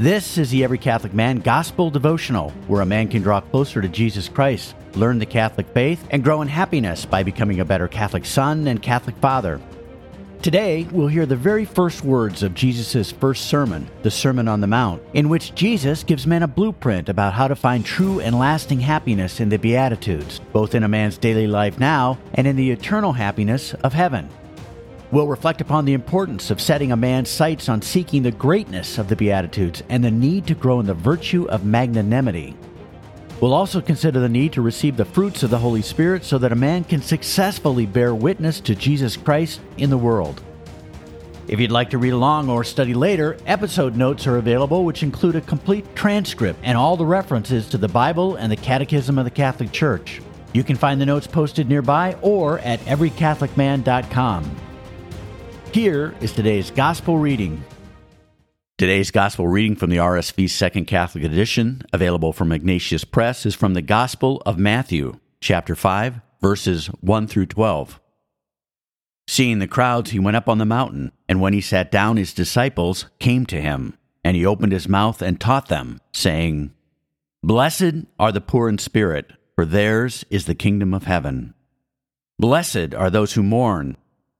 This is the Every Catholic Man Gospel Devotional, where a man can draw closer to Jesus Christ, learn the Catholic faith, and grow in happiness by becoming a better Catholic son and Catholic father. Today, we'll hear the very first words of Jesus' first sermon, the Sermon on the Mount, in which Jesus gives men a blueprint about how to find true and lasting happiness in the Beatitudes, both in a man's daily life now and in the eternal happiness of heaven. We'll reflect upon the importance of setting a man's sights on seeking the greatness of the Beatitudes and the need to grow in the virtue of magnanimity. We'll also consider the need to receive the fruits of the Holy Spirit so that a man can successfully bear witness to Jesus Christ in the world. If you'd like to read along or study later, episode notes are available, which include a complete transcript and all the references to the Bible and the Catechism of the Catholic Church. You can find the notes posted nearby or at everycatholicman.com. Here is today's Gospel reading. Today's gospel reading from the RSV Second Catholic Edition, available from Ignatius Press, is from the Gospel of Matthew, chapter 5, verses 1 through 12. Seeing the crowds, he went up on the mountain, and when he sat down, his disciples came to him, and he opened his mouth and taught them, saying, Blessed are the poor in spirit, for theirs is the kingdom of heaven. Blessed are those who mourn,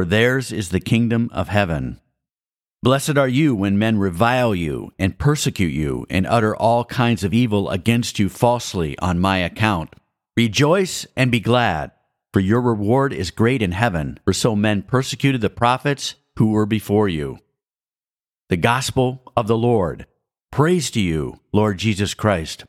for theirs is the kingdom of heaven. Blessed are you when men revile you and persecute you and utter all kinds of evil against you falsely on my account. Rejoice and be glad, for your reward is great in heaven, for so men persecuted the prophets who were before you. The Gospel of the Lord. Praise to you, Lord Jesus Christ.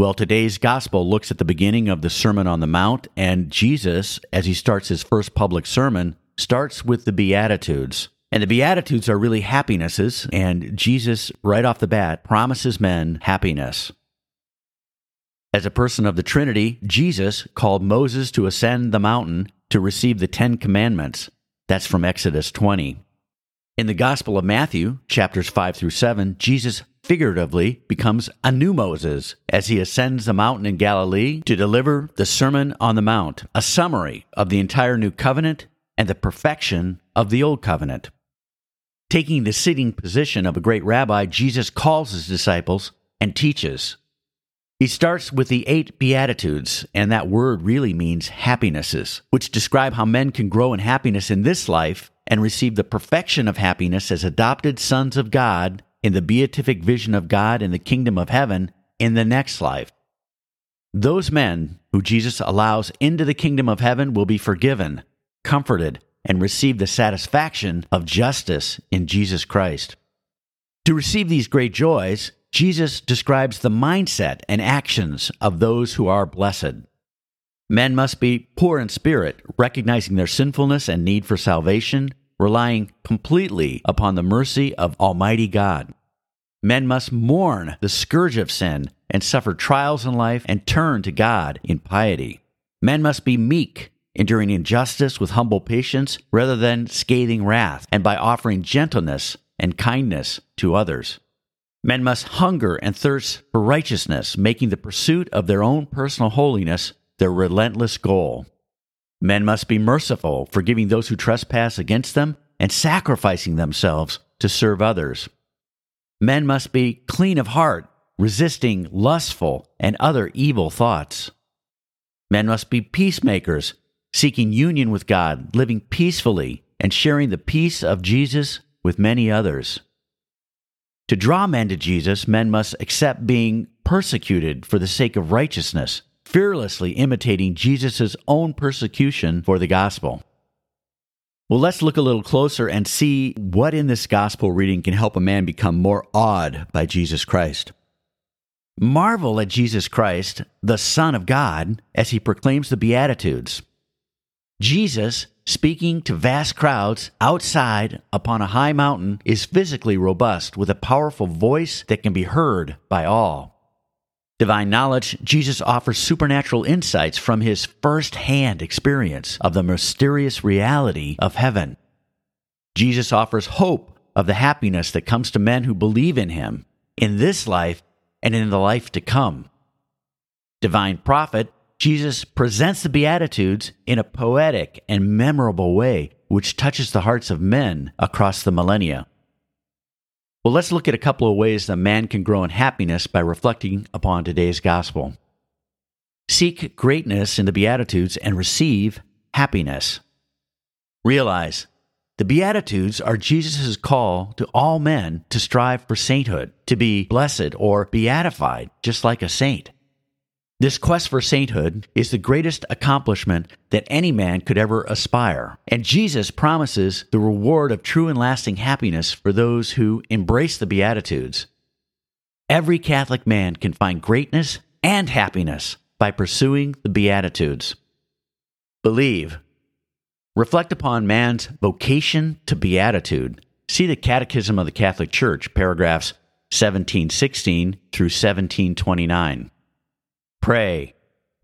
Well, today's Gospel looks at the beginning of the Sermon on the Mount, and Jesus, as he starts his first public sermon, starts with the Beatitudes. And the Beatitudes are really happinesses, and Jesus, right off the bat, promises men happiness. As a person of the Trinity, Jesus called Moses to ascend the mountain to receive the Ten Commandments. That's from Exodus 20. In the Gospel of Matthew, chapters 5 through 7, Jesus figuratively becomes a new Moses as he ascends the mountain in Galilee to deliver the Sermon on the Mount, a summary of the entire new covenant and the perfection of the old covenant. Taking the sitting position of a great rabbi, Jesus calls his disciples and teaches. He starts with the eight Beatitudes, and that word really means happinesses, which describe how men can grow in happiness in this life and receive the perfection of happiness as adopted sons of God in the beatific vision of God in the kingdom of heaven in the next life. Those men who Jesus allows into the kingdom of heaven will be forgiven, comforted, and receive the satisfaction of justice in Jesus Christ. To receive these great joys, Jesus describes the mindset and actions of those who are blessed. Men must be poor in spirit, recognizing their sinfulness and need for salvation, relying completely upon the mercy of Almighty God. Men must mourn the scourge of sin and suffer trials in life and turn to God in piety. Men must be meek, enduring injustice with humble patience rather than scathing wrath, and by offering gentleness and kindness to others. Men must hunger and thirst for righteousness, making the pursuit of their own personal holiness their relentless goal. Men must be merciful, forgiving those who trespass against them and sacrificing themselves to serve others. Men must be clean of heart, resisting lustful and other evil thoughts. Men must be peacemakers, seeking union with God, living peacefully, and sharing the peace of Jesus with many others. To draw men to Jesus, men must accept being persecuted for the sake of righteousness, fearlessly imitating Jesus' own persecution for the gospel. Well, let's look a little closer and see what in this gospel reading can help a man become more awed by Jesus Christ. Marvel at Jesus Christ, the Son of God, as he proclaims the Beatitudes. Jesus, speaking to vast crowds outside upon a high mountain, is physically robust with a powerful voice that can be heard by all. Divine knowledge, Jesus offers supernatural insights from his first hand experience of the mysterious reality of heaven. Jesus offers hope of the happiness that comes to men who believe in him in this life and in the life to come. Divine prophet, Jesus presents the Beatitudes in a poetic and memorable way, which touches the hearts of men across the millennia. Well, let's look at a couple of ways that man can grow in happiness by reflecting upon today's gospel. Seek greatness in the Beatitudes and receive happiness. Realize the Beatitudes are Jesus' call to all men to strive for sainthood, to be blessed or beatified, just like a saint. This quest for sainthood is the greatest accomplishment that any man could ever aspire, and Jesus promises the reward of true and lasting happiness for those who embrace the Beatitudes. Every Catholic man can find greatness and happiness by pursuing the Beatitudes. Believe. Reflect upon man's vocation to beatitude. See the Catechism of the Catholic Church, paragraphs 1716 through 1729. Pray,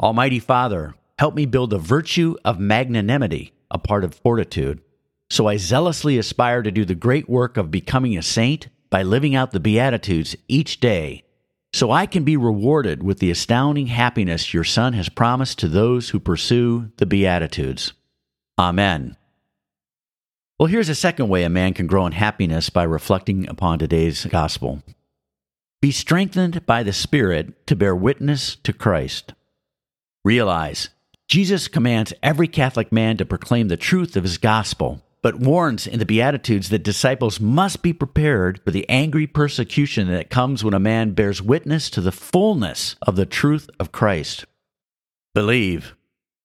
Almighty Father, help me build the virtue of magnanimity, a part of fortitude, so I zealously aspire to do the great work of becoming a saint by living out the Beatitudes each day, so I can be rewarded with the astounding happiness your Son has promised to those who pursue the Beatitudes. Amen. Well, here's a second way a man can grow in happiness by reflecting upon today's gospel. Be strengthened by the Spirit to bear witness to Christ. Realize Jesus commands every Catholic man to proclaim the truth of his gospel, but warns in the Beatitudes that disciples must be prepared for the angry persecution that comes when a man bears witness to the fullness of the truth of Christ. Believe.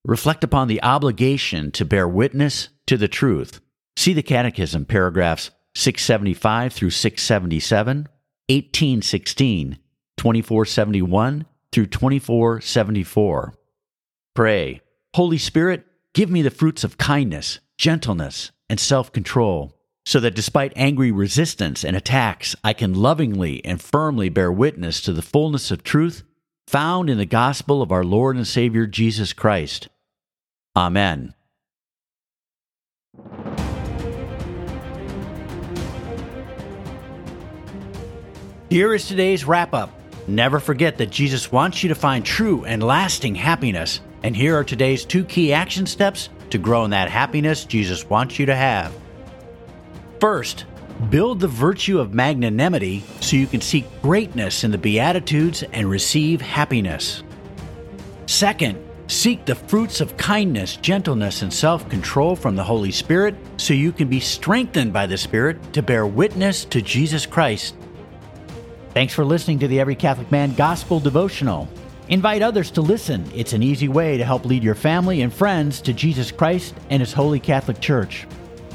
Reflect upon the obligation to bear witness to the truth. See the Catechism, paragraphs 675 through 677, 1816, 2471 through 2474. Pray, Holy Spirit, give me the fruits of kindness, gentleness, and self control, so that despite angry resistance and attacks, I can lovingly and firmly bear witness to the fullness of truth found in the gospel of our Lord and Savior Jesus Christ. Amen. Here is today's wrap up. Never forget that Jesus wants you to find true and lasting happiness. And here are today's two key action steps to grow in that happiness Jesus wants you to have. First, build the virtue of magnanimity so you can seek greatness in the Beatitudes and receive happiness. Second, seek the fruits of kindness, gentleness, and self control from the Holy Spirit so you can be strengthened by the Spirit to bear witness to Jesus Christ Thanks for listening to the Every Catholic Man Gospel Devotional. Invite others to listen. It's an easy way to help lead your family and friends to Jesus Christ and His Holy Catholic Church.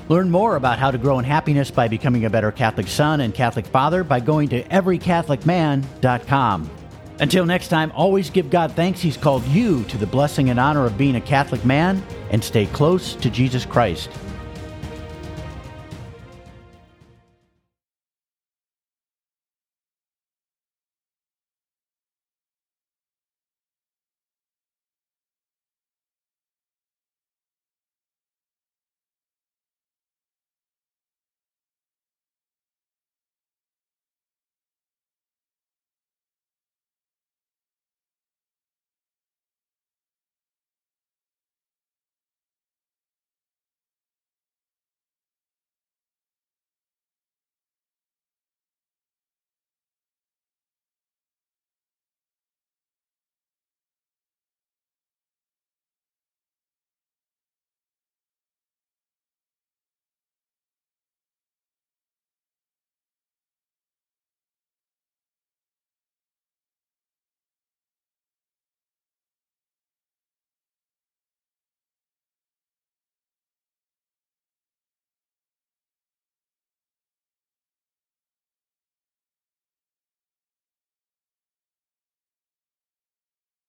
Learn more about how to grow in happiness by becoming a better Catholic son and Catholic father by going to everycatholicman.com. Until next time, always give God thanks He's called you to the blessing and honor of being a Catholic man and stay close to Jesus Christ.